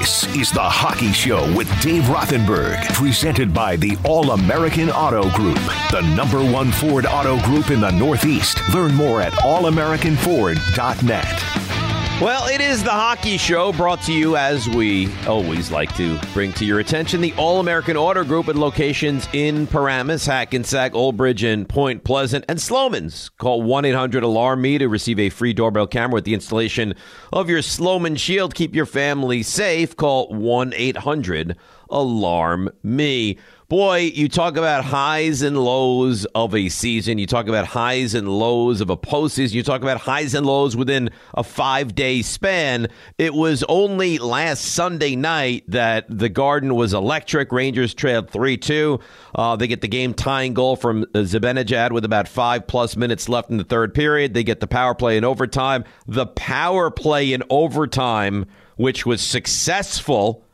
This is the Hockey Show with Dave Rothenberg, presented by the All American Auto Group, the number one Ford auto group in the Northeast. Learn more at allamericanford.net. Well, it is the Hockey Show brought to you as we always like to bring to your attention the All American Auto Group at locations in Paramus, Hackensack, Old Bridge, and Point Pleasant, and Slomin's. Call 1 800 Alarm Me to receive a free doorbell camera with the installation of your Sloman Shield. Keep your family safe. Call 1 800 Alarm Me boy, you talk about highs and lows of a season. You talk about highs and lows of a postseason. You talk about highs and lows within a five day span. It was only last Sunday night that the Garden was electric. Rangers trailed 3 2. Uh, they get the game tying goal from Zibanejad with about five plus minutes left in the third period. They get the power play in overtime. The power play in overtime, which was successful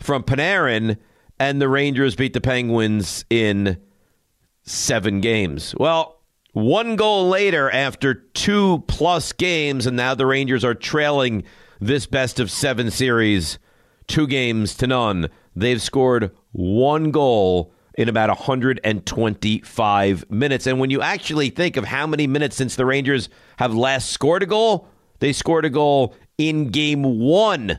from Panarin and the Rangers beat the Penguins in seven games. Well, one goal later after two plus games, and now the Rangers are trailing this best of seven series two games to none. They've scored one goal in about 125 minutes. And when you actually think of how many minutes since the Rangers have last scored a goal, they scored a goal in game one,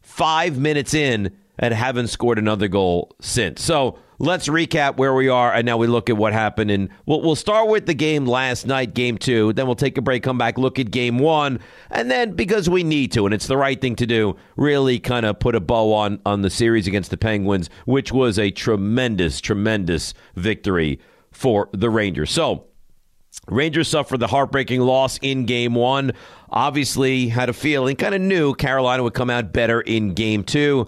five minutes in and haven't scored another goal since. So let's recap where we are, and now we look at what happened. And we'll, we'll start with the game last night, game two. Then we'll take a break, come back, look at game one, and then because we need to, and it's the right thing to do, really kind of put a bow on on the series against the Penguins, which was a tremendous, tremendous victory for the Rangers. So. Rangers suffered the heartbreaking loss in game one. Obviously, had a feeling, kind of knew Carolina would come out better in game two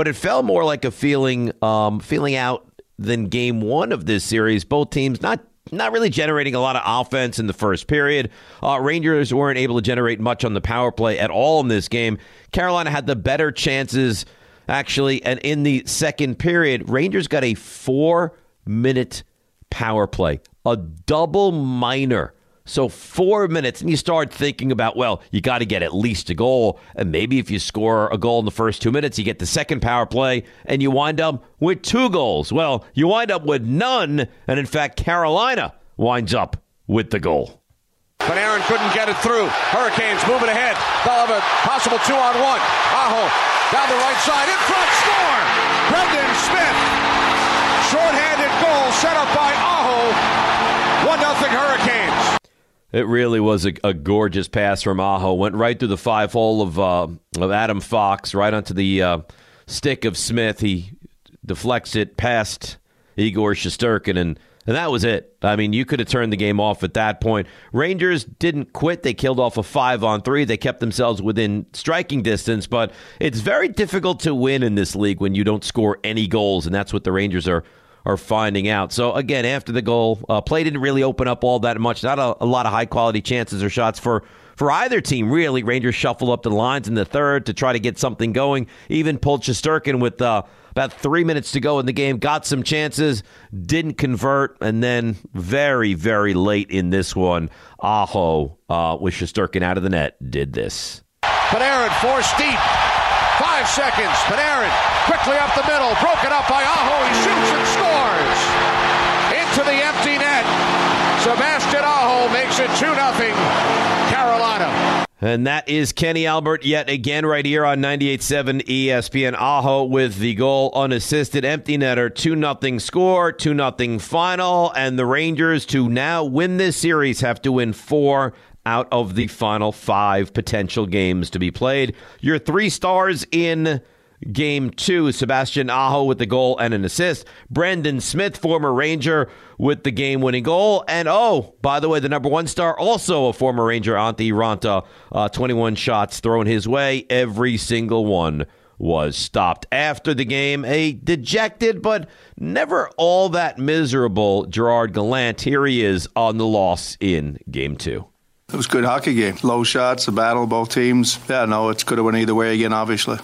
but it felt more like a feeling um, feeling out than game one of this series. Both teams not not really generating a lot of offense in the first period. Uh, Rangers weren't able to generate much on the power play at all in this game. Carolina had the better chances actually, and in the second period, Rangers got a four minute power play, a double minor so four minutes, and you start thinking about, well, you got to get at least a goal. And maybe if you score a goal in the first two minutes, you get the second power play, and you wind up with two goals. Well, you wind up with none. And in fact, Carolina winds up with the goal. But Aaron couldn't get it through. Hurricanes moving ahead. They'll have a possible two on one. Aho down the right side. In front, score! Brendan Smith. Short-handed goal set up by Aho. 1 0 Hurricanes. It really was a, a, gorgeous pass from Aho. Went right through the five hole of uh, of Adam Fox, right onto the uh, stick of Smith. He deflects it past Igor Shesterkin, and, and that was it. I mean, you could have turned the game off at that point. Rangers didn't quit. They killed off a five on three. They kept themselves within striking distance, but it's very difficult to win in this league when you don't score any goals, and that's what the Rangers are – are finding out. So again, after the goal, uh, play didn't really open up all that much. Not a, a lot of high quality chances or shots for for either team. Really, Rangers shuffle up the lines in the third to try to get something going. Even pulled Shesterkin with. Uh, about three minutes to go in the game, got some chances, didn't convert, and then very, very late in this one, Aho uh, with Shesterkin out of the net did this. Panarin forced deep, Five seconds. Panarin quickly up the middle. Broken up by Aho. He shoots and scores. Into the empty net. Sebastian Aho makes it 2 0 Carolina. And that is Kenny Albert yet again right here on 98.7 ESPN. Aho with the goal unassisted. Empty netter, 2 0 score, 2 0 final. And the Rangers to now win this series have to win four out of the final five potential games to be played. Your three stars in game two Sebastian Aho with the goal and an assist. Brendan Smith, former Ranger, with the game winning goal. And oh, by the way, the number one star, also a former Ranger, Antti Raanta, uh, 21 shots thrown his way. Every single one was stopped after the game. A dejected but never all that miserable Gerard Gallant. Here he is on the loss in game two. It was a good hockey game. Low shots, a battle, both teams. Yeah, no, it could have went either way again, obviously.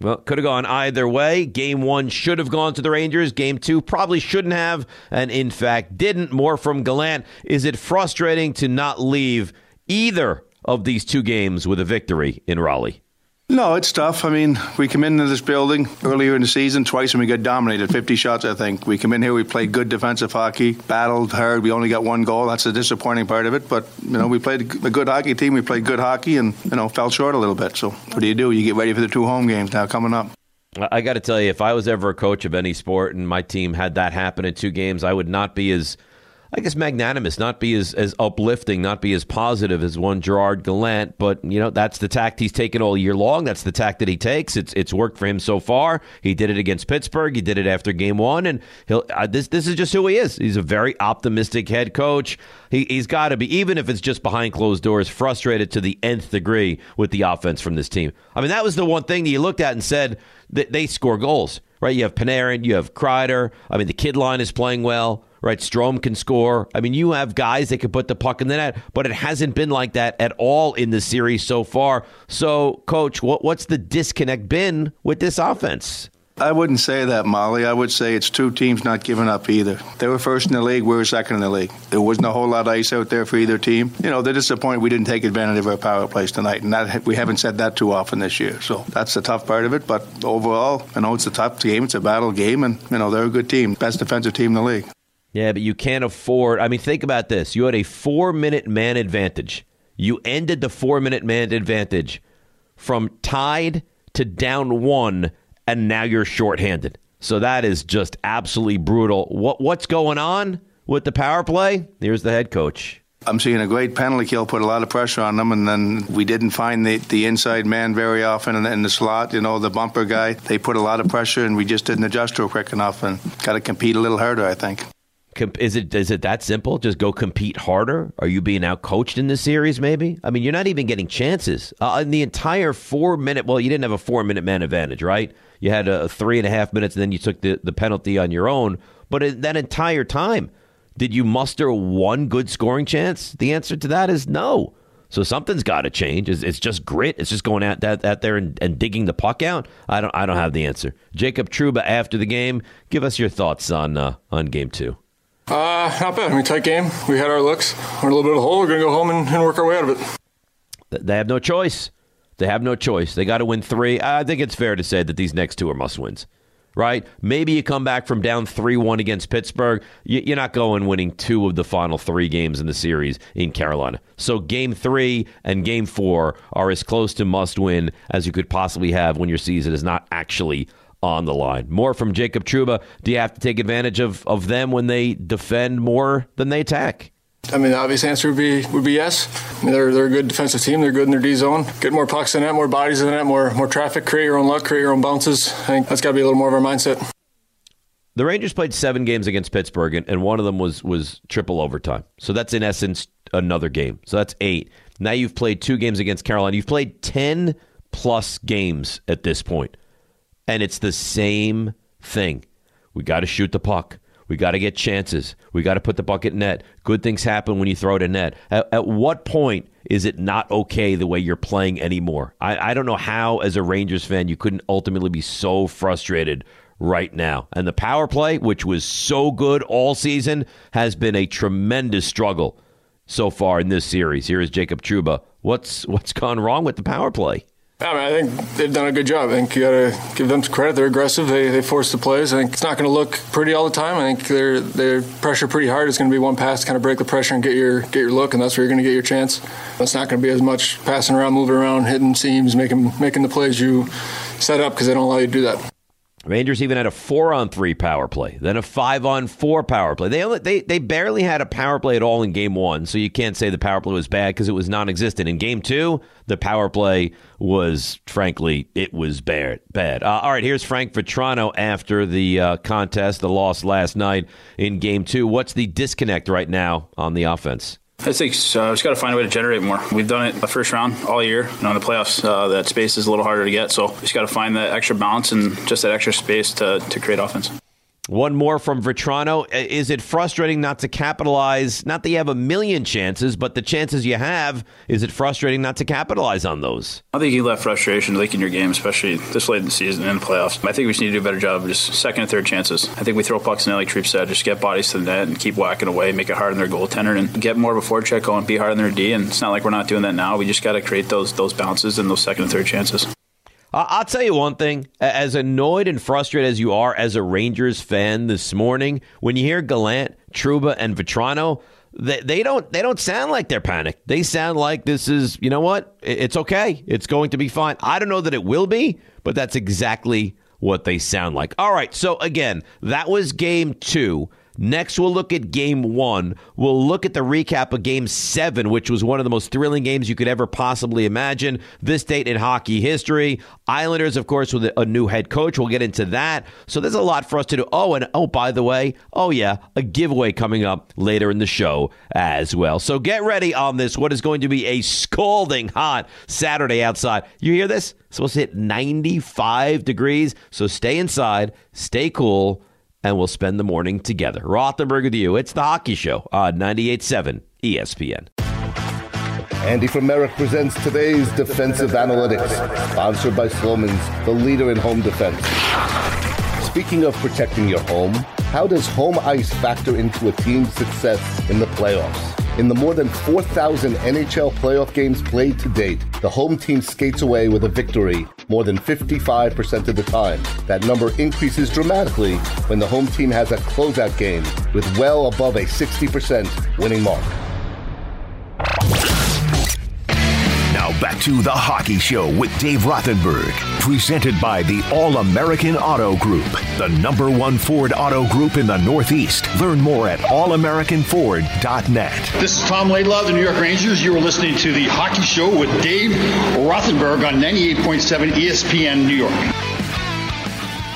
Well, could have gone either way. Game one should have gone to the Rangers. Game two probably shouldn't have, and in fact didn't. More from Gallant. Is it frustrating to not leave either of these two games with a victory in Raleigh? No, it's tough. I mean, we come into this building earlier in the season twice and we got dominated, 50 shots, I think. We come in here, we played good defensive hockey, battled hard. We only got one goal. That's the disappointing part of it. But, you know, we played a good hockey team. We played good hockey and, you know, fell short a little bit. So what do you do? You get ready for the two home games now coming up. I got to tell you, if I was ever a coach of any sport and my team had that happen in two games, I would not be as – I guess magnanimous, not be as, as uplifting, not be as positive as one Gerard Gallant. But you know that's the tact he's taken all year long. That's the tact that he takes. It's it's worked for him so far. He did it against Pittsburgh. He did it after Game One, and he'll uh, this this is just who he is. He's a very optimistic head coach. He he's got to be even if it's just behind closed doors, frustrated to the nth degree with the offense from this team. I mean that was the one thing that you looked at and said that they score goals. Right, you have Panarin, you have Kreider. I mean, the kid line is playing well right? Strome can score. I mean, you have guys that can put the puck in the net, but it hasn't been like that at all in the series so far. So, coach, what, what's the disconnect been with this offense? I wouldn't say that, Molly. I would say it's two teams not giving up either. They were first in the league, we were second in the league. There wasn't a whole lot of ice out there for either team. You know, they're disappointed we didn't take advantage of our power plays tonight, and that we haven't said that too often this year. So that's the tough part of it. But overall, you know, it's a tough game. It's a battle game, and you know they're a good team, best defensive team in the league. Yeah, but you can't afford. I mean, think about this. You had a four minute man advantage. You ended the four minute man advantage from tied to down one, and now you're shorthanded. So that is just absolutely brutal. What What's going on with the power play? Here's the head coach. I'm seeing a great penalty kill put a lot of pressure on them, and then we didn't find the, the inside man very often in the, in the slot. You know, the bumper guy. They put a lot of pressure, and we just didn't adjust to it quick enough, and got to compete a little harder, I think. Is it is it that simple? Just go compete harder? Are you being out coached in this series? Maybe. I mean, you're not even getting chances uh, in the entire four minute. Well, you didn't have a four minute man advantage, right? You had a, a three and a half minutes, and then you took the the penalty on your own. But in that entire time, did you muster one good scoring chance? The answer to that is no. So something's got to change. It's, it's, just grit. It's just going out, out, out there and, and, digging the puck out. I don't I don't have the answer. Jacob Trouba after the game, give us your thoughts on uh, on game two. Uh, not bad. I mean, tight game. We had our looks. We're a little bit of a hole. We're going to go home and, and, work our way out of it. They have no choice. They have no choice. They got to win three. I think it's fair to say that these next two are must wins, right? Maybe you come back from down 3 1 against Pittsburgh. You're not going winning two of the final three games in the series in Carolina. So game three and game four are as close to must win as you could possibly have when your season is not actually on the line. More from Jacob Trouba. Do you have to take advantage of, of them when they defend more than they attack? I mean, the obvious answer would be would be yes. I mean, they're they're a good defensive team. They're good in their D zone. Get more pucks in it, more bodies in it, more more traffic. Create your own luck. Create your own bounces. I think that's got to be a little more of our mindset. The Rangers played seven games against Pittsburgh, and, and one of them was was triple overtime. So that's in essence another game. So that's eight. Now you've played two games against Carolina. You've played ten plus games at this point. And it's the same thing. We got to shoot the puck. We got to get chances. We got to put the bucket net. Good things happen when you throw it in net. At, at, what point is it not okay the way you're playing anymore? I, I don't know how, as a Rangers fan, you couldn't ultimately be so frustrated right now. And the power play, which was so good all season, has been a tremendous struggle so far in this series. Here is Jacob Trouba. What's what's gone wrong with the power play? I, mean, I think they've done a good job. I think you got to give them credit. They're aggressive. They, they force the plays. I think it's not going to look pretty all the time. I think they're they pressure pretty hard. It's going to be one pass to kind of break the pressure and get your get your look, and that's where you're going to get your chance. It's not going to be as much passing around, moving around, hitting seams, making making the plays you set up because they don't allow you to do that. Rangers even had a four on three power play, then a five on four power play. They only, they they barely had a power play at all in game one, so you can't say the power play was bad because it was non-existent. In game two, the power play was frankly it was bad. Bad. Uh, all right, here's Frank Vatrano after the uh, contest, the loss last night in game two. What's the disconnect right now on the offense? I think uh, just got to find a way to generate more. We've done it the first round all year. You know, in the playoffs, uh, that space is a little harder to get. So just got to find that extra balance and just that extra space to, to create offense. One more from Vatrano. Uh, is it frustrating not to capitalize? Not that you have a million chances, but the chances you have, is it frustrating not to capitalize on those? I think you left frustration leak in your game, especially this late in the season and the playoffs. I think we just need to do a better job of just second and third chances. I think we throw pucks in, like Treep said, just get bodies to the net and keep whacking away, make it hard on their goaltender, and get more of a forecheck going, be hard on their D. And it's not like we're not doing that now. We just got to create those those bounces and those second and third chances. I'll tell you one thing. As annoyed and frustrated as you are as a Rangers fan this morning, when you hear Gallant, Trouba, and Vatrano, they, they don't they don't sound like they're panicked. They sound like this is you know what? It's okay. It's going to be fine. I don't know that it will be, but that's exactly what they sound like. All right. So again, that was game two. Next, we'll look at game one. We'll look at the recap of game seven, which was one of the most thrilling games you could ever possibly imagine. This date in hockey history. Islanders, of course, with a new head coach. We'll get into that. So there's a lot for us to do. Oh, and oh, by the way, oh, yeah, a giveaway coming up later in the show as well. So get ready on this, what is going to be a scalding hot Saturday outside. You hear this? It's supposed to hit 95 degrees. So stay inside, stay cool and we'll spend the morning together. Rothenberg with you. It's the Hockey Show on 98.7 ESPN. Andy from Merrick presents today's Defensive Analytics, sponsored by Slomin's, the leader in home defense. Speaking of protecting your home, how does home ice factor into a team's success in the playoffs? In the more than 4,000 NHL playoff games played to date, the home team skates away with a victory more than 55% of the time. That number increases dramatically when the home team has a closeout game with well above a 60% winning mark. Now back to the Hockey Show with Dave Rothenberg, presented by the All American Auto Group, the number one Ford auto group in the Northeast. Learn more at allamericanford.net. This is Tom Laidlaw, the New York Rangers. You are listening to the Hockey Show with Dave Rothenberg on 98.7 ESPN New York.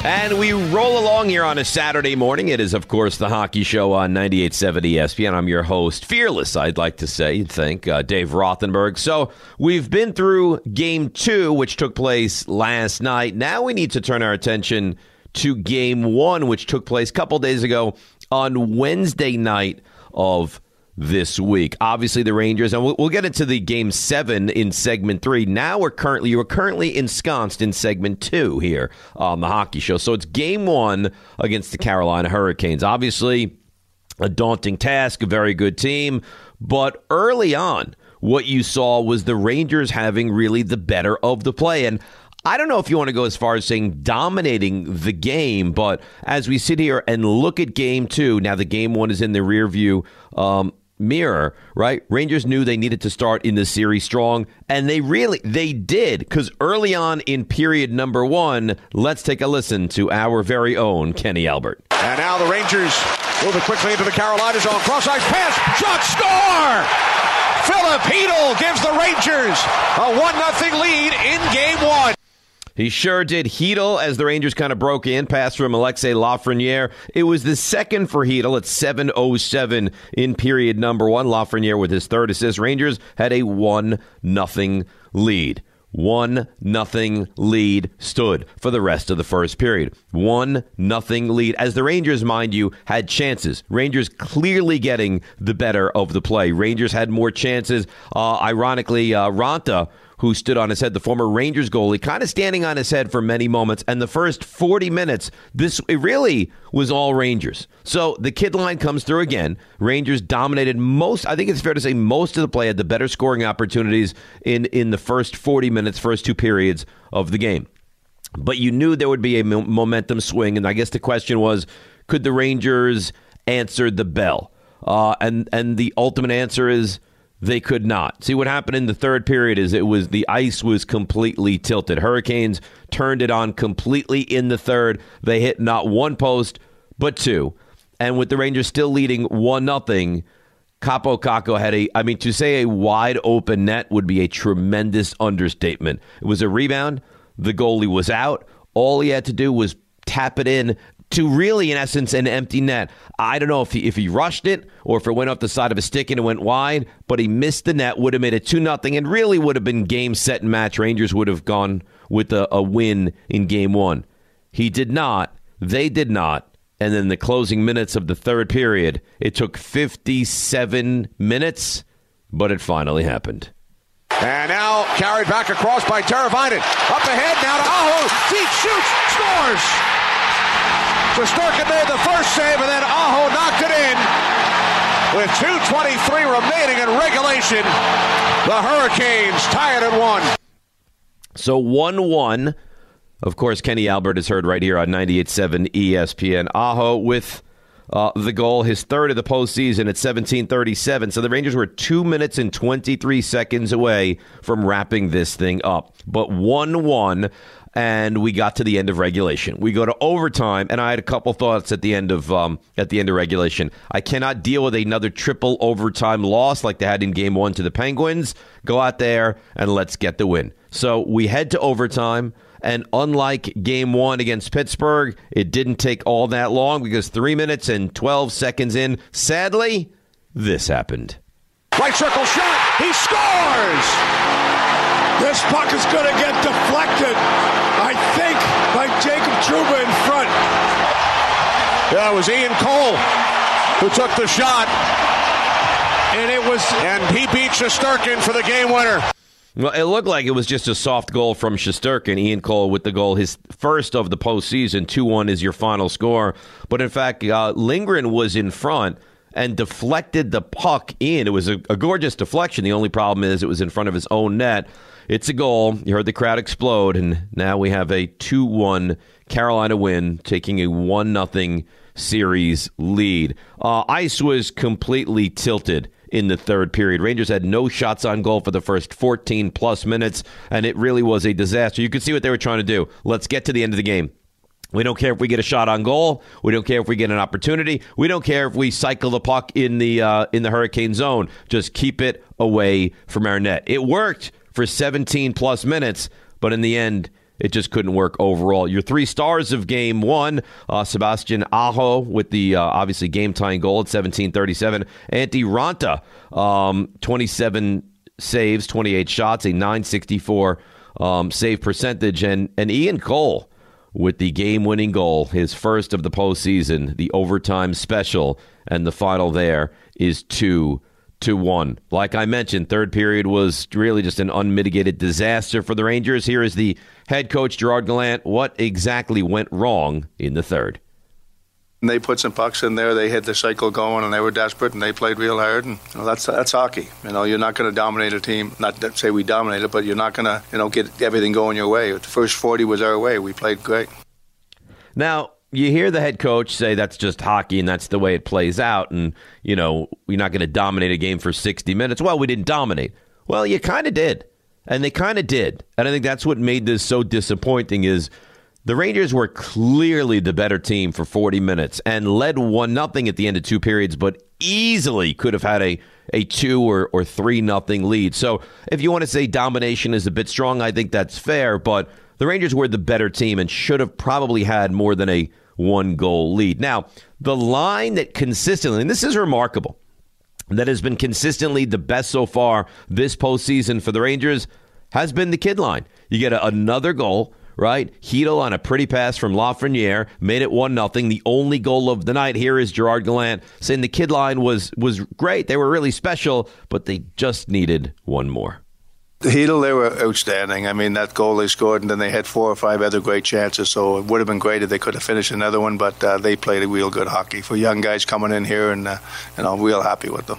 And we roll along here on a Saturday morning. It is, of course, the hockey show on 98.7 ESPN. I'm your host, fearless, I'd like to say, you'd uh, Dave Rothenberg. So we've been through game two, which took place last night. Now we need to turn our attention to game one, which took place a couple days ago on Wednesday night of this week. Obviously, the Rangers, and we'll, we'll, get into the game seven in segment three. Now we're currently you are currently ensconced in segment two here on the hockey show. So it's game one against the Carolina Hurricanes. Obviously, a daunting task, a very good team, but early on. What you saw was the Rangers having really the better of the play. And I don't know if you want to go as far as saying dominating the game, but as we sit here and look at game two, now the game one is in the rear view. Um, mirror, right? Rangers knew they needed to start in the series strong, and they really they did because early on in period number one, let's take a listen to our very own Kenny Albert. And now the Rangers moving quickly into the Carolina zone, cross ice pass, shot, score! Filip Chytil gives the Rangers a one 0 lead in game one. He sure did. Chytil, as the Rangers kind of broke in, pass from Alexis Lafreniere. It was the second for Chytil at 7.07 in period number one. Lafreniere with his third assist. Rangers had a 1 nothing lead. One nothing lead stood for the rest of the first period. One nothing lead as the Rangers, mind you, had chances. Rangers clearly getting the better of the play. Rangers had more chances. Uh, ironically, uh, Raanta who stood on his head, the former Rangers goalie, kind of standing on his head for many moments. And the first 40 minutes, this it really was all Rangers. So the kid line comes through again. Rangers dominated most. I think it's fair to say most of the play had the better scoring opportunities in in the first 40 minutes, first two periods of the game. But you knew there would be a momentum swing, and I guess the question was, could the Rangers answer the bell? Uh, and and the ultimate answer is they could not. See what happened in the third period is it was the ice was completely tilted. Hurricanes turned it on completely in the third. They hit not one post but two. And with the Rangers still leading 1 nothing, Kaapo Kakko had a I mean to say a wide open net would be a tremendous understatement. It was a rebound, the goalie was out. All he had to do was tap it in to really, in essence, an empty net. I don't know if he, if he rushed it or if it went off the side of a stick and it went wide, but he missed the net, would have made it 2 nothing, and really would have been game, set, and match. Rangers would have gone with a, a win in game one. He did not. They did not. And then the closing minutes of the third period, it took 57 minutes, but it finally happened. And now carried back across by Teravainen. Up ahead now to Aho. Deep shoots, scores. Shesterkin made the first save, and then Aho knocked it in. With 2.23 remaining in regulation, the Hurricanes tie it at one. So 1 1. Of course, Kenny Albert is heard right here on 98.7 ESPN. Aho with uh, the goal, his third of the postseason at 1737. So the Rangers were two minutes and 23 seconds away from wrapping this thing up. But 1 1 and we got to the end of regulation. We go to overtime, and I had a couple thoughts at the end of um, at the end of regulation. I cannot deal with another triple overtime loss like they had in Game One to the Penguins. Go out there and let's get the win. So we head to overtime. And unlike game one against Pittsburgh, it didn't take all that long because three minutes and 12 seconds in, sadly, this happened. Right circle shot. He scores! This puck is going to get deflected, I think, by Jacob Trouba in front. Yeah, it was Ian Cole who took the shot. And it was, and he beat Shesterkin for the game winner. Well, it looked like it was just a soft goal from Shesterkin. Ian Cole with the goal, his first of the postseason. 2 1 is your final score. But in fact, uh, Lindgren was in front and deflected the puck in. It was a, a gorgeous deflection. The only problem is it was in front of his own net. It's a goal. You heard the crowd explode, and now we have a 2 1 Carolina win, taking a 1 0 series lead. Uh, ice was completely tilted in the third period. Rangers had no shots on goal for the first 14 plus minutes, and it really was a disaster. You could see what they were trying to do. Let's get to the end of the game. We don't care if we get a shot on goal. We don't care if we get an opportunity. We don't care if we cycle the puck in the uh, in the hurricane zone. Just keep it away from our net. It worked for 17 plus minutes, but in the end, it just couldn't work overall. Your three stars of game one, uh, Sebastian Aho with the uh, obviously game tying goal at 1737. Antti Raanta, um, 27 saves, 28 shots, a 964 um, save percentage. And, and Ian Cole with the game winning goal, his first of the postseason, the overtime special. And the final there is 2 to 1. Like I mentioned, third period was really just an unmitigated disaster for the Rangers. Here is the head coach Gerard Gallant. What exactly went wrong in the third? They put some pucks in there. They had the cycle going, and they were desperate, and they played real hard. And you know, that's that's hockey. You know, you're not going to dominate a team. Not to say we dominated, but you're not going to you know get everything going your way. The first 40 was our way. We played great. Now, you hear the head coach say that's just hockey and that's the way it plays out and you know you're not going to dominate a game for 60 minutes well we didn't dominate well you kind of did and they kind of did and i think that's what made this so disappointing is the rangers were clearly the better team for 40 minutes and led one nothing at the end of two periods but easily could have had a a two or, or three nothing lead so if you want to say domination is a bit strong i think that's fair but the rangers were the better team and should have probably had more than a one goal lead. Now, the line that consistently, and this is remarkable, that has been consistently the best so far this postseason for the Rangers has been the kid line. You get a, another goal, right? Chytil on a pretty pass from Lafreniere made it one nothing. The only goal of the night. Here is Gerard Gallant saying the kid line was was great. They were really special, but they just needed one more. Chytil, they were outstanding. I mean, that goal they scored, and then they had four or five other great chances. So it would have been great if they could have finished another one. But uh, they played a real good hockey for young guys coming in here, and uh, know, real happy with them.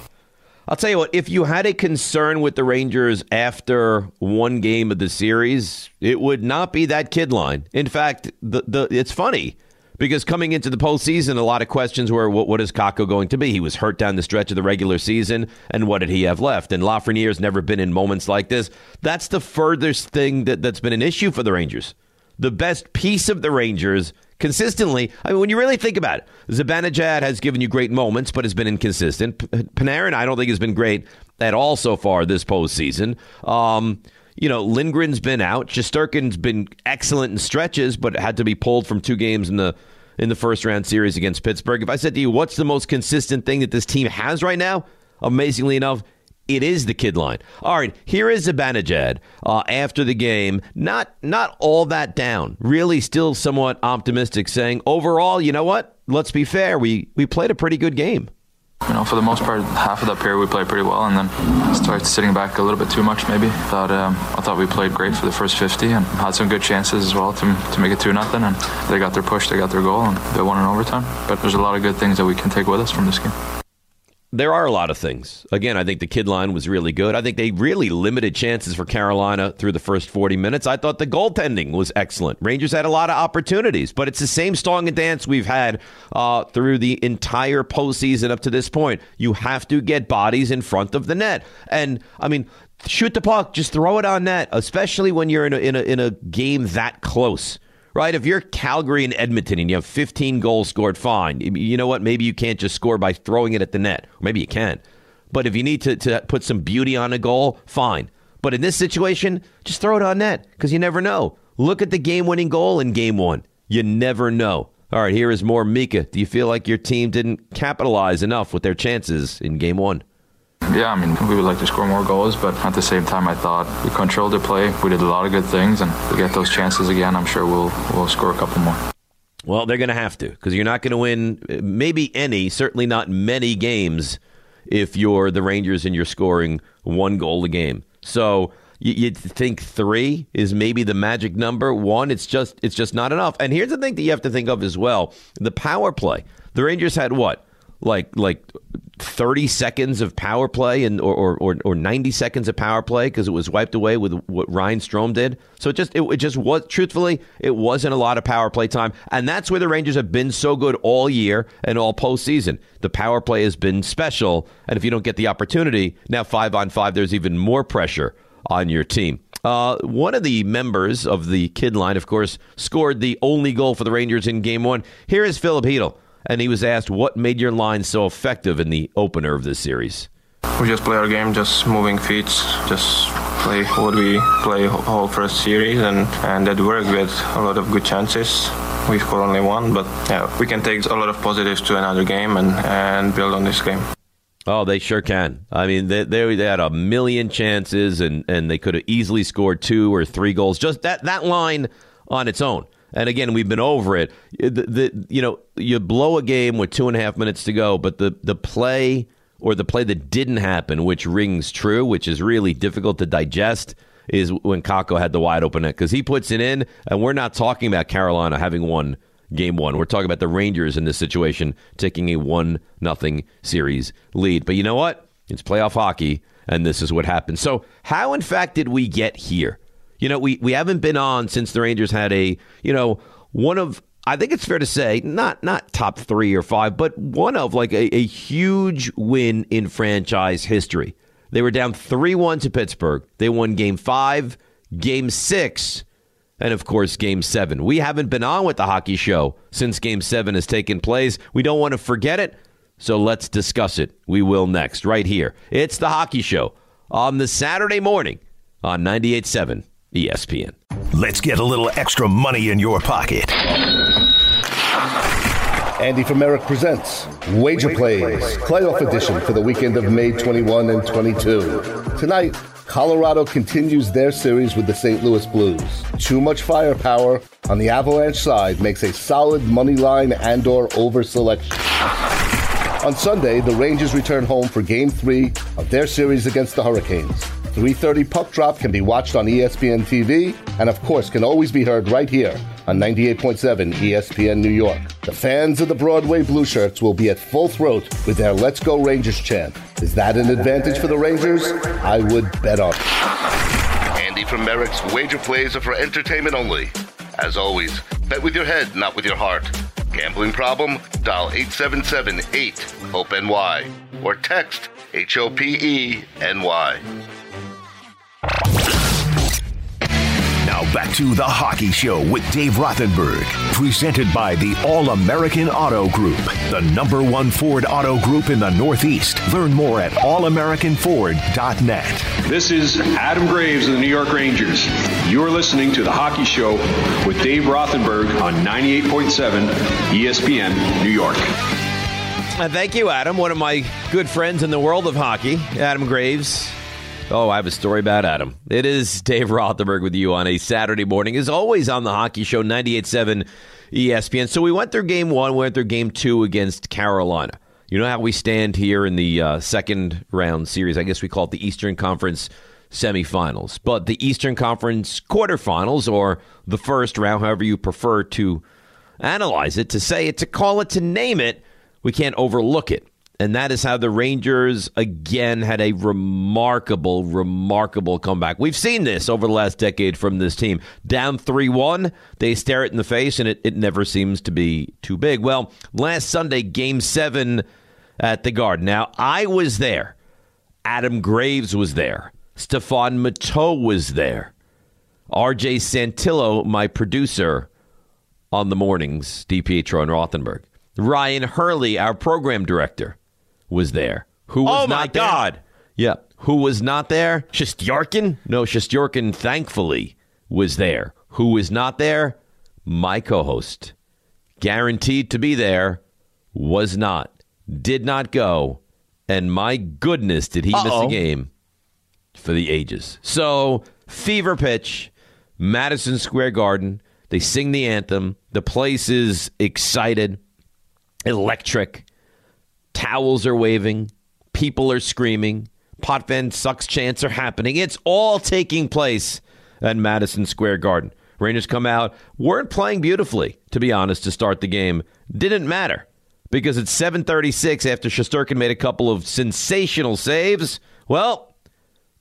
I'll tell you what, if you had a concern with the Rangers after one game of the series, it would not be that kid line. In fact, the, the it's funny because coming into the postseason, a lot of questions were what, what is Kakko going to be? He was hurt down the stretch of the regular season, and what did he have left? And Lafreniere's never been in moments like this. That's the furthest thing that, that's been an issue for the Rangers. The best piece of the Rangers consistently. I mean, when you really think about it, Zibanejad has given you great moments, but has been inconsistent. Panarin, I don't think has been great at all so far this postseason. Um, you know, Lindgren's been out. Shesterkin's been excellent in stretches, but had to be pulled from two games in the in the first round series against Pittsburgh. If I said to you, what's the most consistent thing that this team has right now? Amazingly enough, it is the kid line. All right, here is Zibanejad uh, after the game. Not not all that down. Really, still somewhat optimistic, saying overall, you know what? Let's be fair. We we played a pretty good game. You know, for the most part, half of that period we played pretty well, and then started sitting back a little bit too much. Maybe thought um, I thought we played great for the first 50 and had some good chances as well to, to make it two nothing. And they got their push, they got their goal, and they won in overtime. But there's a lot of good things that we can take with us from this game there are a lot of things. Again, I think the kid line was really good. I think they really limited chances for Carolina through the first 40 minutes. I thought the goaltending was excellent. Rangers had a lot of opportunities, but it's the same song and dance we've had uh, through the entire postseason up to this point. You have to get bodies in front of the net. And, I mean, shoot the puck, just throw it on net, especially when you're in a, in a, in a game that close right? If you're Calgary and Edmonton and you have 15 goals scored, fine. You know what? Maybe you can't just score by throwing it at the net. Maybe you can. But if you need to, to put some beauty on a goal, fine. But in this situation, just throw it on net because you never know. Look at the game winning goal in game one. You never know. All right, here is more Mika. Do you feel like your team didn't capitalize enough with their chances in game one? Yeah, I mean, we would like to score more goals, but at the same time, I thought we controlled the play. We did a lot of good things, and we get those chances again, I'm sure we'll we'll score a couple more. Well, they're going to have to because you're not going to win uh, maybe any, certainly not many games if you're the Rangers and you're scoring one goal a game. So you, would think three is maybe the magic number. One, it's just it's just not enough. And here's the thing that you have to think of as well: the power play. The Rangers had what like like 30 seconds of power play and or or, or 90 seconds of power play because it was wiped away with what Ryan Strome did. So it just it, it, just was truthfully it wasn't a lot of power play time, and that's where the Rangers have been so good all year and all postseason. The power play has been special, and if you don't get the opportunity now five on five, there's even more pressure on your team. Uh, one of the members of the kid line, of course, scored the only goal for the Rangers in Game One. Here is Filip Chytil and he was asked what made your line so effective in the opener of this series. We just play our game, just moving feet, just play what we play whole first series, and, and that worked with a lot of good chances. We scored only one, but yeah, we can take a lot of positives to another game and, and build on this game. Oh, they sure can. I mean, they, they, they had a million chances, and, and they could have easily scored two or three goals. Just that, that line on its own and again, we've been over it. The, the, you know, you blow a game with two and a half minutes to go, but the, the play or the play that didn't happen, which rings true, which is really difficult to digest, is when Kakko had the wide open net because he puts it in, and we're not talking about Carolina having won game one. We're talking about the Rangers in this situation taking a one nothing series lead. But you know what? It's playoff hockey, and this is what happened. So, how in fact did we get here? You know, we, we haven't been on since the Rangers had a, you know, one of I think it's fair to say, not not top three or five, but one of like a, a huge win in franchise history. They were down three one to Pittsburgh. They won game five, game six, and of course game seven. We haven't been on with the hockey show since game seven has taken place. We don't want to forget it, so let's discuss it. We will next, right here. It's the hockey show on the Saturday morning on 98.7 ESPN. Let's get a little extra money in your pocket. Andy from Merrick presents Wager Plays, playoff edition for the weekend of May 21 and 22. Tonight, Colorado continues their series with the St. Louis Blues. Too much firepower on the Avalanche side makes a solid money line and or over selection. On Sunday, the Rangers return home for game 3 of their series against the Hurricanes. 3:30 Puck Drop can be watched on ESPN TV and of course can always be heard right here on 98.7 ESPN New York. The fans of the Broadway Blue Shirts will be at full throat with their Let's Go Rangers chant. Is that an advantage for the Rangers? I would bet on it. Andy from Merrick's wager plays are for entertainment only. As always, bet with your head, not with your heart. Gambling problem? Dial 877-8-HOPE-NY or text H-O-P-E-N-Y. Now back to the Hockey Show with Dave Rothenberg, presented by the All American Auto Group, the number one Ford auto group in the Northeast. Learn more at allamericanford.net. This is Adam Graves of the New York Rangers. You're listening to the Hockey Show with Dave Rothenberg on 98.7 ESPN New York. Uh, thank you, Adam. One of my good friends in the world of hockey, Adam Graves. Oh, I have a story about Adam. It is Dave Rothenberg with you on a Saturday morning, as always on the Hockey Show 98.7 ESPN. So we went through game one, we went through game two against Carolina. You know how we stand here in the uh, second round series? I guess we call it the Eastern Conference semifinals. But the Eastern Conference quarterfinals, or the first round, however you prefer to analyze it, to say it, to call it, to name it, we can't overlook it. And that is how the Rangers again had a remarkable, remarkable comeback. We've seen this over the last decade from this team. Down 3 1, they stare it in the face, and it, it never seems to be too big. Well, last Sunday, game seven at the Garden. Now, I was there. Adam Graves was there. Stephane Matteau was there. RJ Santillo, my producer on the mornings, DiPietro and Rothenberg. Ryan Hurley, our program director, was there. Who was oh not there? oh my there? God. Yeah. Who was not there? Shesterkin? No, Shesterkin, thankfully, was there. Who was not there? My co host. Guaranteed to be there, was not. Did not go. And my goodness, did he miss Uh-oh. a game for the ages. So, fever pitch, Madison Square Garden. They sing the anthem. The place is excited, electric. Towels are waving. People are screaming. pot Potvin sucks chants are happening. It's all taking place at Madison Square Garden. Rangers come out, weren't playing beautifully, to be honest, to start the game. Didn't matter because it's 736 after Shesterkin made a couple of sensational saves. Well,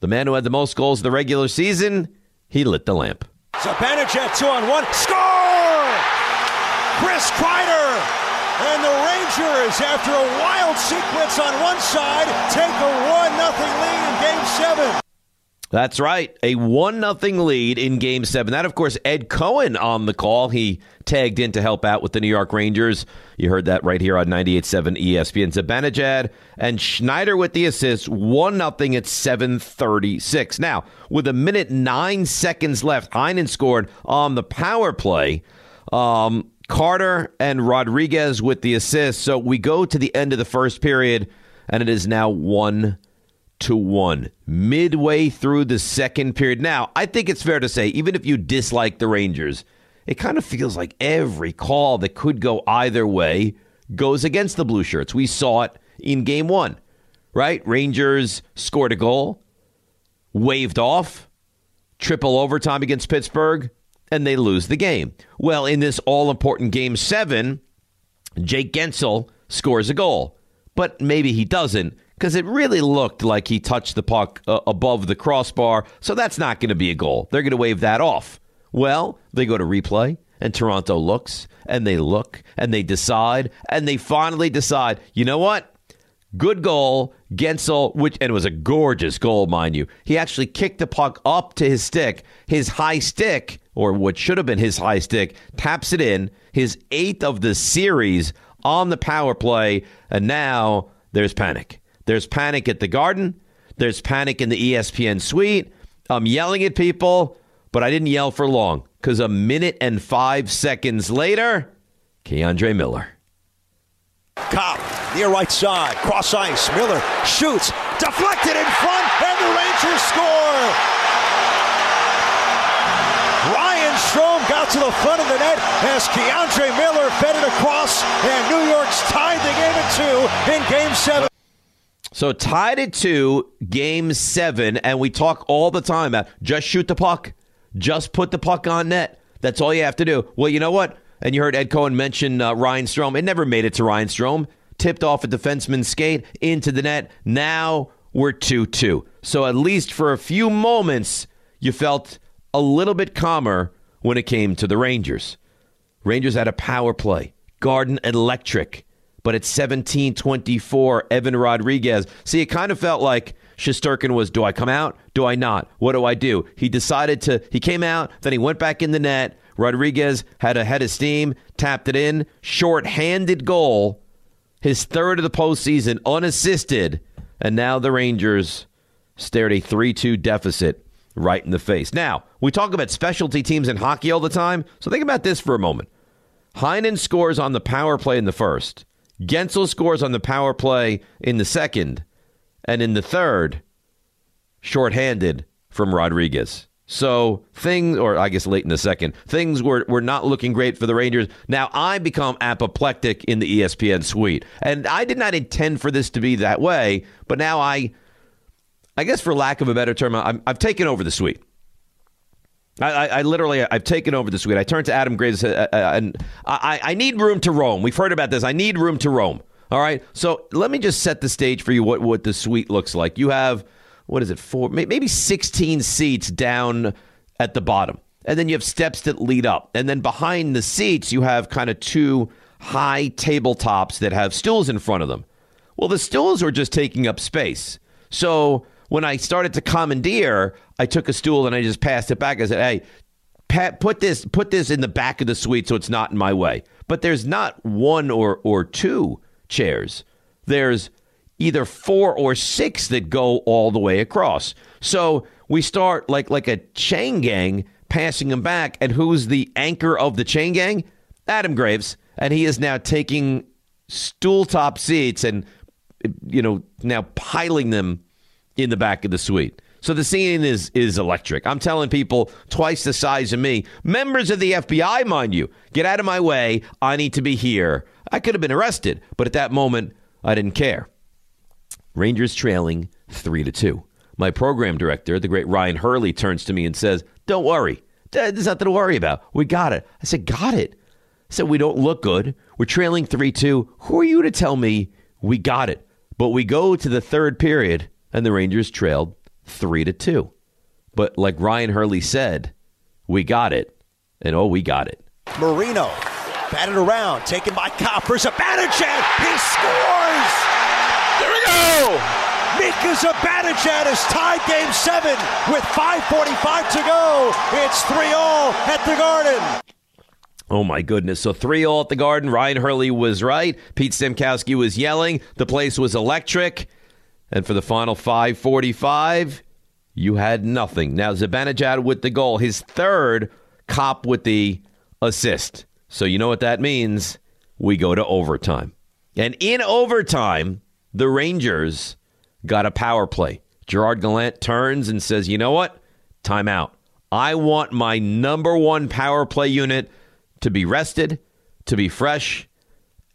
the man who had the most goals of the regular season, he lit the lamp. Zibanejad two on one. Score! Chris Kreider! And the Rangers, after a wild sequence on one side, take a 1 0 lead in game seven. That's right. A 1 nothing lead in game seven. That, of course, Ed Cohen on the call. He tagged in to help out with the New York Rangers. You heard that right here on 98.7 ESPN. Zibanejad and Schneider with the assist. 1 nothing at 736. Now, with a minute nine seconds left, Heinen scored on the power play. Um, Carter and Rodrigues with the assist. So we go to the end of the first period, and it is now 1 to one midway through the second period. Now, I think it's fair to say, even if you dislike the Rangers, it kind of feels like every call that could go either way goes against the Blue Shirts. We saw it in game one, right? Rangers scored a goal, waved off, triple overtime against Pittsburgh, and they lose the game. Well, in this all important game seven, Jake Guentzel scores a goal, but maybe he doesn't because it really looked like he touched the puck uh, above the crossbar. So that's not going to be a goal. They're going to wave that off. Well, they go to replay, and Toronto looks, and they look, and they decide, and they finally decide, you know what? Good goal, Guentzel, which and it was a gorgeous goal, mind you. He actually kicked the puck up to his stick. His high stick, or what should have been his high stick, taps it in. His eighth of the series on the power play, and now there's panic. There's panic at the Garden. There's panic in the ESPN suite. I'm yelling at people, but I didn't yell for long because a minute and five seconds later, K'Andre Miller. Copp, near right side, cross ice. Miller shoots, deflected in front, and the Rangers score. Ryan Strome got to the front of the net as K'Andre Miller fed it across, and New York's tied the game at two in game seven. So tied at two, game seven, and we talk all the time about just shoot the puck, just put the puck on net. That's all you have to do. Well, you know what? And you heard Ed Cohen mention uh, Ryan Strome. It never made it to Ryan Strome. Tipped off a defenseman's skate into the net. Now we're 2 2. So at least for a few moments, you felt a little bit calmer when it came to the Rangers. Rangers had a power play, Garden electric. But at 17 24, Evan Rodrigues. See, it kind of felt like Shesterkin was do I come out? Do I not? What do I do? He decided to, he came out, then he went back in the net. Rodrigues had a head of steam, tapped it in, short-handed goal, his third of the postseason, unassisted. And now the Rangers stared a 3 2 deficit right in the face. Now, we talk about specialty teams in hockey all the time, so think about this for a moment. Heinen scores on the power play in the first. Guentzel scores on the power play in the second. And in the third, shorthanded from Rodrigues. So things, or I guess late in the second, things were, were not looking great for the Rangers. Now I become apoplectic in the ESPN suite. And I did not intend for this to be that way, but now I, I guess for lack of a better term, I'm, I've taken over the suite. I, I, I literally, I've taken over the suite. I turned to Adam Graves uh, uh, and I, I need room to roam. We've heard about this. I need room to roam. All right. So let me just set the stage for you what, what the suite looks like. You have, what is it, four, maybe 16 seats down at the bottom. And then you have steps that lead up. And then behind the seats, you have kind of two high tabletops that have stools in front of them. Well, the stools were just taking up space. So when I started to commandeer, I took a stool and I just passed it back. I said, "Hey, Pat, put this put this in the back of the suite so it's not in my way." But there's not one or or two chairs. There's either four or six that go all the way across. So we start like like a chain gang passing them back, and who's the anchor of the chain gang? Adam Graves, and he is now taking stool top seats and you know now piling them in the back of the suite. So the scene is is electric. I'm telling people twice the size of me, members of the FBI, mind you, get out of my way. I need to be here. I could have been arrested, but at that moment, I didn't care. Rangers trailing three to two. My program director, the great Ryan Hurley, turns to me and says, "Don't worry, there's nothing to worry about. We got it." I said, "Got it." I said, "We don't look good. We're trailing three two. Who are you to tell me we got it?" But we go to the third period, and the Rangers trailed three to two. But like Ryan Hurley said, we got it, and oh, we got it. Marino batted around, taken by Coppers. Zibanejad, he scores! Go! Mika Zibanejad has tied Game Seven with 5:45 to go. It's three all at the Garden. Oh my goodness. So 3 all at the Garden. Ryan Hurley was right. Pete Stemkowski was yelling. The place was electric. And for the final 545, you had nothing. Now Zibanejad with the goal, his third, Copp with the assist. So you know what that means? We go to overtime. And in overtime, the Rangers got a power play. Gerard Gallant turns and says, "You know what? Timeout. I want my number 1 power play unit to be rested, to be fresh,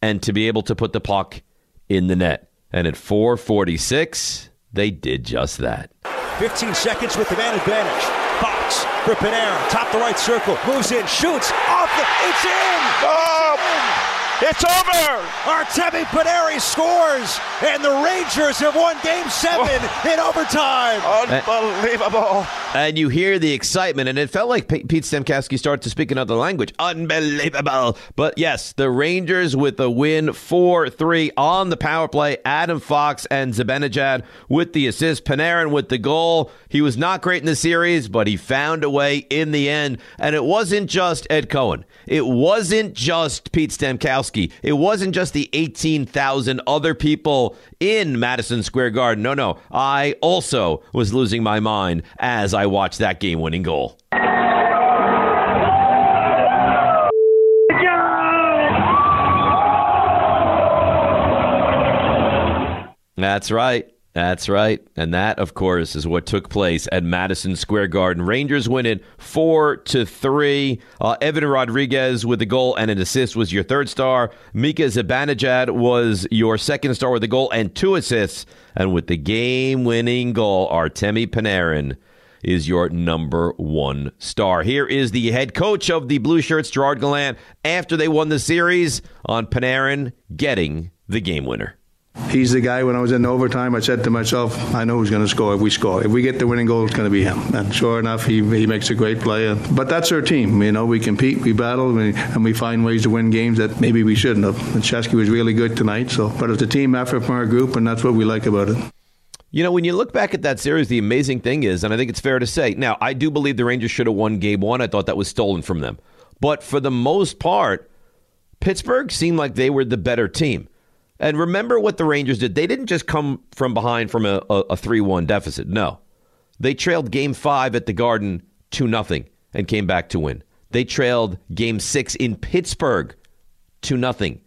and to be able to put the puck in the net. And at 446, they did just that. 15 seconds with the man advantage. Fox for Panarin, top the right circle, moves in, shoots, off the, it's in! Oh! It's in! It's over! Artemi Panarin scores, and the Rangers have won Game 7 in overtime. Unbelievable. And you hear the excitement, and it felt like P- Pete Stemkowski started to speak another language. Unbelievable. But yes, the Rangers with a win 4 3 on the power play. Adam Fox and Zibanejad with the assist. Panarin with the goal. He was not great in the series, but he found a way in the end. And it wasn't just Ed Cohen, it wasn't just Pete Stemkowski. It wasn't just the 18,000 other people in Madison Square Garden. No, no. I also was losing my mind as I watched that game winning goal. That's right. That's right. And that, of course, is what took place at Madison Square Garden. Rangers win it four to three. Uh, Evan Rodrigues with the goal and an assist was your third star. Mika Zibanejad was your second star with the goal and two assists. And with the game winning goal, Artemi Panarin is your number one star. Here is the head coach of the Blue Shirts, Gerard Gallant, after they won the series on Panarin getting the game winner. He's the guy when I was in overtime, I said to myself, I know who's going to score if we score. If we get the winning goal, it's going to be him. And sure enough, he, he makes a great play. But that's our team. You know, we compete, we battle, and we find ways to win games that maybe we shouldn't have. And Shesty was really good tonight. So, But it's a team effort from our group, and that's what we like about it. You know, when you look back at that series, the amazing thing is, and I think it's fair to say, now, I do believe the Rangers should have won game one. I thought that was stolen from them. But for the most part, Pittsburgh seemed like they were the better team. And remember what the Rangers did. They didn't just come from behind from a, a, 3 1 deficit. No. They trailed game five at the Garden 2 0 and came back to win. They trailed game six in Pittsburgh 2 0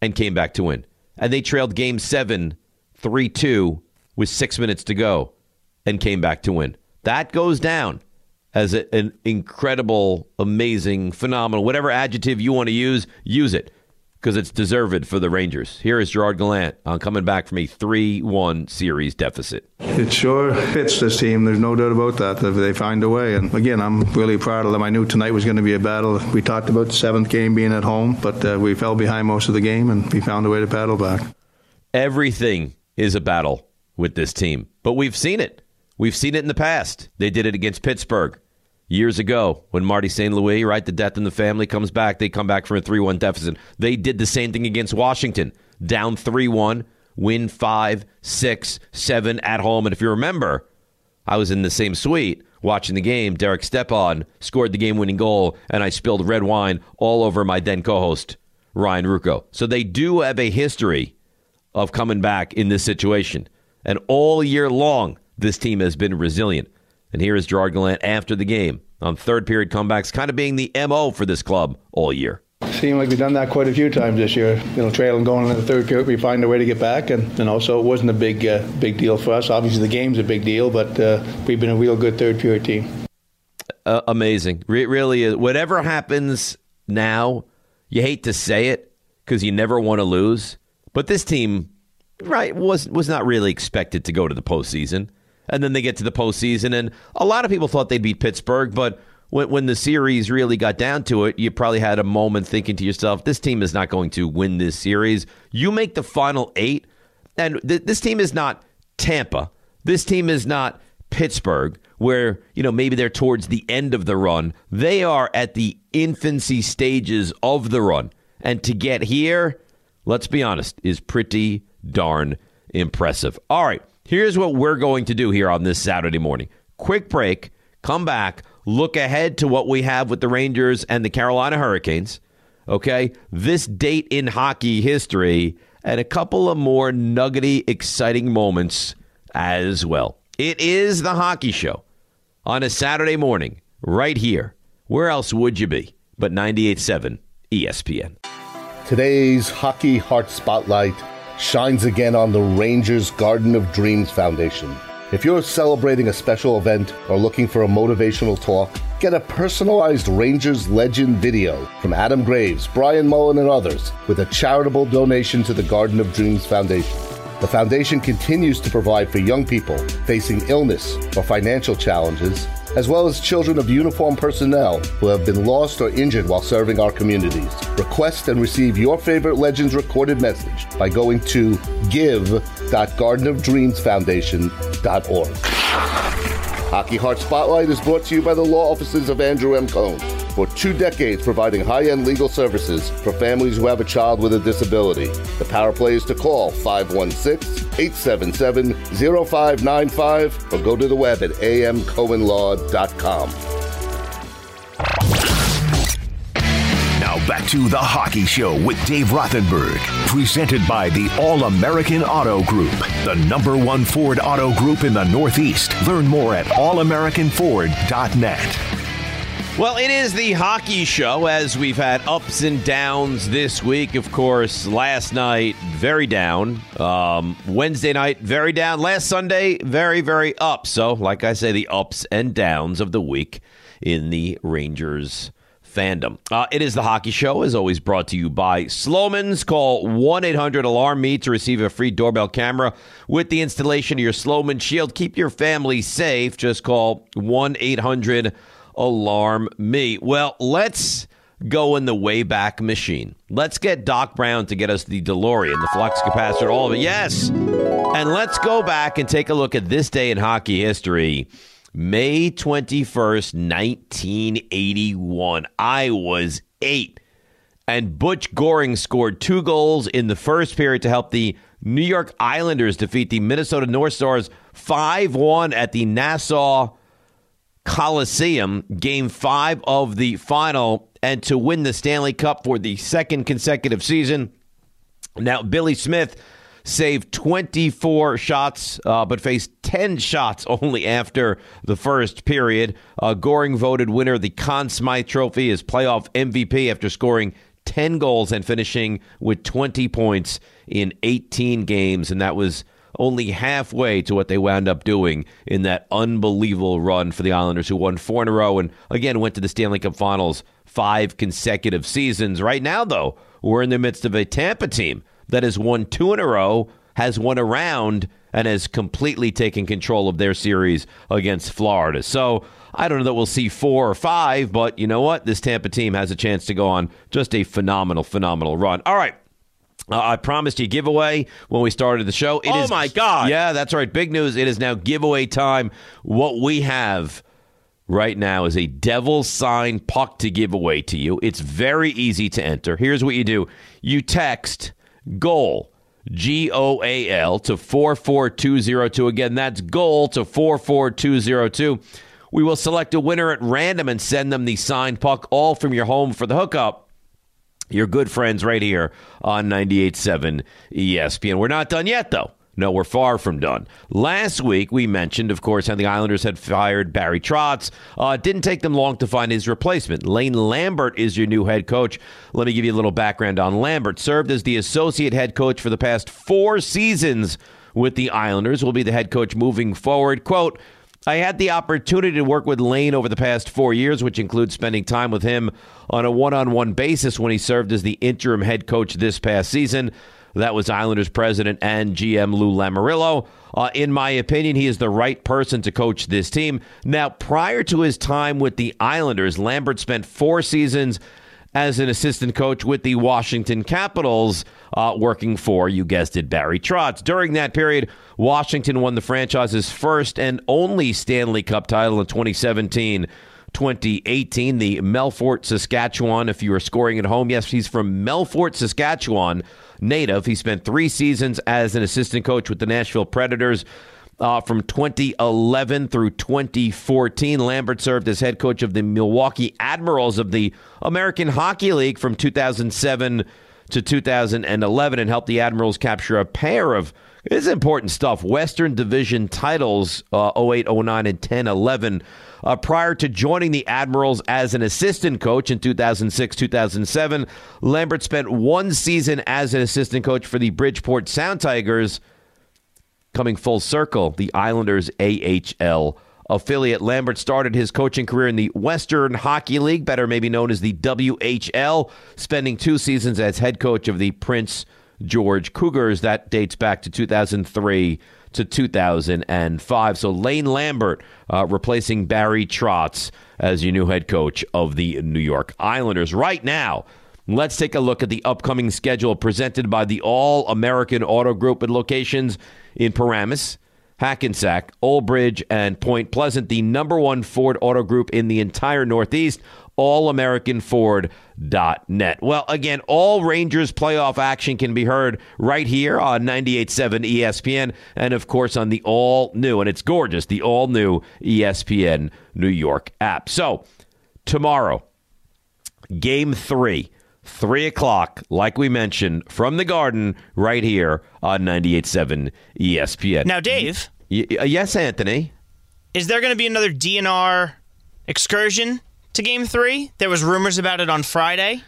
and came back to win. And they trailed game seven 3 2 with six minutes to go and came back to win. That goes down as a, an incredible, amazing, phenomenal, whatever adjective you want to use, use it because it's deserved for the Rangers. Here is Gerard Gallant on coming back from a 3 1 series deficit. It sure fits this team. There's no doubt about that. If they find a way, and again, I'm really proud of them. I knew tonight was going to be a battle. We talked about the seventh game being at home, but uh, we fell behind most of the game, and we found a way to battle back. Everything is a battle with this team, but we've seen it. We've seen it in the past. They did it against Pittsburgh years ago when Marty St. Louis, right, the death in the family comes back. They come back from a 3 1 deficit. They did the same thing against Washington, down 3 1, win 5, 6, 7 at home. And if you remember, I was in the same suite watching the game. Derek Stepan scored the game winning goal, and I spilled red wine all over my then co host, Ryan Ruocco. So they do have a history of coming back in this situation. And all year long, this team has been resilient. And here is Gerard Gallant after the game on third period comebacks, kind of being the MO for this club all year. Seemed like we've done that quite a few times this year. You know, trailing going in the third period, we find a way to get back, and you know, so it wasn't a big, uh, big deal for us. Obviously, the game's a big deal, but uh, we've been a real good third period team. Uh, amazing, Re- really is. Whatever happens now, you hate to say it because you never want to lose, but this team, right, was was not really expected to go to the postseason and then they get to the postseason. And a lot of people thought they'd beat Pittsburgh, but when, when the series really got down to it, you probably had a moment thinking to yourself, this team is not going to win this series. You make the final eight, and th- this team is not Tampa. This team is not Pittsburgh, where, you know, maybe they're towards the end of the run. They are at the infancy stages of the run. And to get here, let's be honest, is pretty darn impressive. All right. Here's what we're going to do here on this Saturday morning. Quick break, come back, look ahead to what we have with the Rangers and the Carolina Hurricanes. Okay? This date in hockey history and a couple of more nuggety, exciting moments as well. It is the hockey show on a Saturday morning, right here. Where else would you be but 98.7 ESPN? Today's Hockey Heart Spotlight shines again on the Rangers Garden of Dreams Foundation. If you're celebrating a special event or looking for a motivational talk, get a personalized Rangers legend video from Adam Graves, Brian Mullen, and others with a charitable donation to the Garden of Dreams Foundation. The foundation continues to provide for young people facing illness or financial challenges as well as children of uniformed personnel who have been lost or injured while serving our communities. Request and receive your favorite Legends recorded message by going to give.gardenofdreamsfoundation.org. Hockey Heart Spotlight is brought to you by the law offices of Andrew M. Cohen. For two decades, providing high end legal services for families who have a child with a disability. The power play is to call 516 877 0595 or go to the web at amcohenlaw.com. Now back to the Hockey Show with Dave Rothenberg, presented by the All American Auto Group, the number one Ford auto group in the Northeast. Learn more at allamericanford.net. Well, it is the hockey show as we've had ups and downs this week. Of course, last night, very down. Um, Wednesday night, very down. Last Sunday, very, very up. So, like I say, the ups and downs of the week in the Rangers fandom. Uh, it is the hockey show, as always, brought to you by Slomin's. Call 1 800 Alarm Me to receive a free doorbell camera with the installation of your Slomin's Shield. Keep your family safe. Just call 1 800 Alarm Me. Well, let's go in the Wayback Machine. Let's get Doc Brown to get us the DeLorean, the flux capacitor, all of it. Yes. And let's go back and take a look at this day in hockey history. May 21st, 1981. I was eight. And Butch Goring scored two goals in the first period to help the New York Islanders defeat the Minnesota North Stars 5 1 at the Nassau Coliseum, game five of the final, and to win the Stanley Cup for the second consecutive season. Now, Billy Smith saved 24 shots, uh, but faced 10 shots only after the first period. Uh, Goring voted winner of the Conn Smythe Trophy as playoff MVP after scoring 10 goals and finishing with 20 points in 18 games. And that was only halfway to what they wound up doing in that unbelievable run for the Islanders, who won four in a row and again went to the Stanley Cup Finals five consecutive seasons. Right now, though, we're in the midst of a Tampa team that has won two in a row, has won a round, and has completely taken control of their series against Florida. So I don't know that we'll see four or five, but you know what? This Tampa team has a chance to go on just a phenomenal, phenomenal run. All right. Uh, I promised you giveaway when we started the show. It oh is, my God! Yeah, that's right. Big news! It is now giveaway time. What we have right now is a devil sign puck to give away to you. It's very easy to enter. Here's what you do: you text goal G O A L to four four two zero two. Again, that's goal to four four two zero two. We will select a winner at random and send them the signed puck, all from your home for the hookup your good friends right here on 98.7 ESPN. We're not done yet, though. No, we're far from done. Last week, we mentioned, of course, how the Islanders had fired Barry Trotz. Uh, it didn't take them long to find his replacement. Lane Lambert is your new head coach. Let me give you a little background on Lambert. Served as the associate head coach for the past four seasons with the Islanders. Will be the head coach moving forward. Quote, I had the opportunity to work with Lane over the past four years, which includes spending time with him on a one on one basis when he served as the interim head coach this past season. That was Islanders president and GM Lou Lamoriello. Uh, in my opinion, he is the right person to coach this team. Now, prior to his time with the Islanders, Lambert spent four seasons as an assistant coach with the Washington Capitals, uh, working for, you guessed it, Barry Trotz. During that period, Washington won the franchise's first and only Stanley Cup title in 2017. 2018, the Melfort, Saskatchewan. If you are scoring at home, yes, he's from Melfort, Saskatchewan, native. He spent three seasons as an assistant coach with the Nashville Predators. Uh, from 2011 through 2014, Lambert served as head coach of the Milwaukee Admirals of the American Hockey League from 2007 to 2011 and helped the Admirals capture a pair of this is important stuff. Western Division titles uh, 08, 09, and 10, 11. Uh, prior to joining the Admirals as an assistant coach in 2006 2007, Lambert spent one season as an assistant coach for the Bridgeport Sound Tigers Coming full circle, the Islanders AHL affiliate. Lambert started his coaching career in the Western Hockey League, better maybe known as the WHL, spending two seasons as head coach of the Prince George Cougars. That dates back to 2003 to 2005. So Lane Lambert uh, replacing Barry Trotz as your new head coach of the New York Islanders. Right now, let's take a look at the upcoming schedule presented by the All American Auto Group at locations in Paramus, Hackensack, Old Bridge, and Point Pleasant, the number one Ford auto group in the entire Northeast, allamericanford.net. Well, again, all Rangers playoff action can be heard right here on 98.7 ESPN and, of course, on the all new, and it's gorgeous, the all new ESPN New York app. So, tomorrow, game three 3 o'clock, like we mentioned, from the Garden right here on 98.7 ESPN. Now, Dave. Y- y- yes, Anthony. Is there going to be another DNR excursion to Game 3? There was rumors about it on Friday.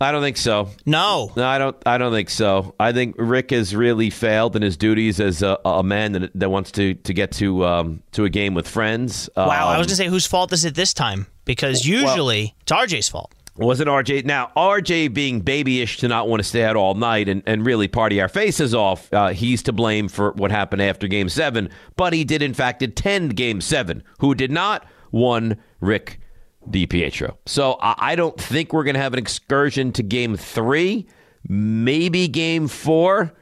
I don't think so. No, no, I don't. I don't think so. I think Rick has really failed in his duties as a, a man that, that wants to to get to um, to a game with friends. Wow, um, I was um, going to say whose fault is it this time? Because usually well, it's RJ's fault. Wasn't RJ now RJ being babyish to not want to stay out all night and, and really party our faces off? Uh, he's to blame for what happened after Game Seven, but he did in fact attend Game Seven. Who did not? One Rick DiPietro. So I, I don't think we're going to have an excursion to Game Three, maybe Game Four,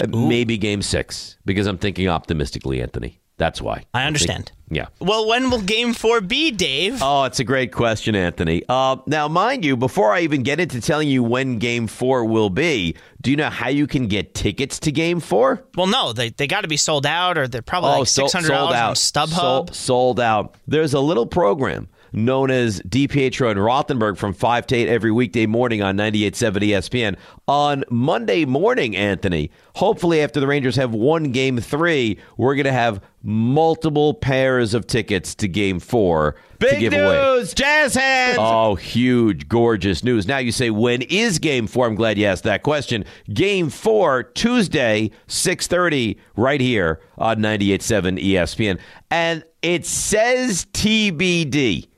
uh, maybe Game Six because I'm thinking optimistically, Anthony. That's why. I understand. yeah. Well, when will Game Four be, Dave? Oh, it's a great question, Anthony. Uh, now, mind you, before I even get into telling you when Game Four will be, do you know how you can get tickets to Game Four? Well, no, they they got to be sold out, or they're probably oh, like six hundred dollars on StubHub. Sold, sold out. There's a little program known as DiPietro and Rothenberg from 5 to 8 every weekday morning on 98.7 ESPN. On Monday morning, Anthony, hopefully after the Rangers have won game three, we're going to have multiple pairs of tickets to game four to Big give away. news, jazz hands. Oh, huge, gorgeous news. Now you say, when is game four? I'm glad you asked that question. Game four, Tuesday, 6.30, right here on 98.7 ESPN. And it says TBD,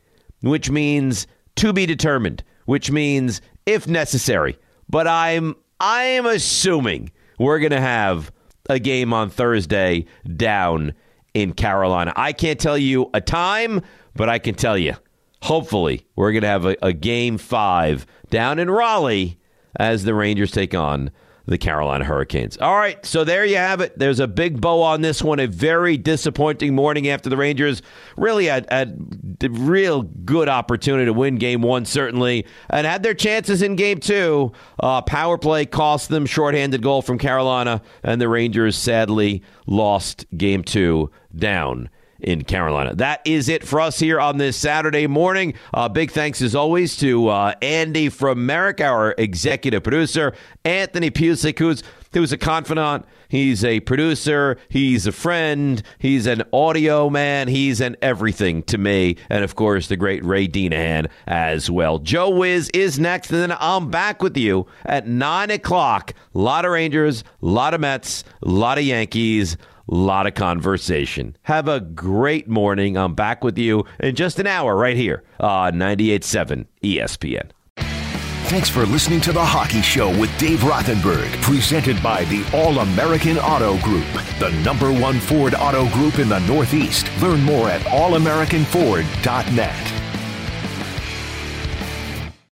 which means to be determined, which means if necessary. But I'm I'm assuming we're gonna have a game on Thursday down in Carolina. I can't tell you a time, but I can tell you, hopefully, we're going to have a, a, game five down in Raleigh as the Rangers take on the Carolina Hurricanes. All right, so there you have it. There's a big bow on this one. A very disappointing morning after the Rangers really had, had a real good opportunity to win game one, certainly, and had their chances in game two. Uh, power play cost them shorthanded goal from Carolina, and the Rangers sadly lost game two down in Carolina. That is it for us here on this Saturday morning. Uh, big thanks as always to uh, Andy from Merrick, our executive producer, Anthony Pusick, who's who's a confidant. He's a producer. He's a friend. He's an audio man. He's an everything to me. And of course, the great Ray Dinahan as well. Joe Wiz is next. And then I'm back with you at 9 o'clock. A lot of Rangers, a lot of Mets, a lot of Yankees lot of conversation. Have a great morning. I'm back with you in just an hour right here on 98.7 ESPN. Thanks for listening to The Hockey Show with Dave Rothenberg, presented by the All American Auto Group, the number one Ford auto group in the Northeast. Learn more at allamericanford.net.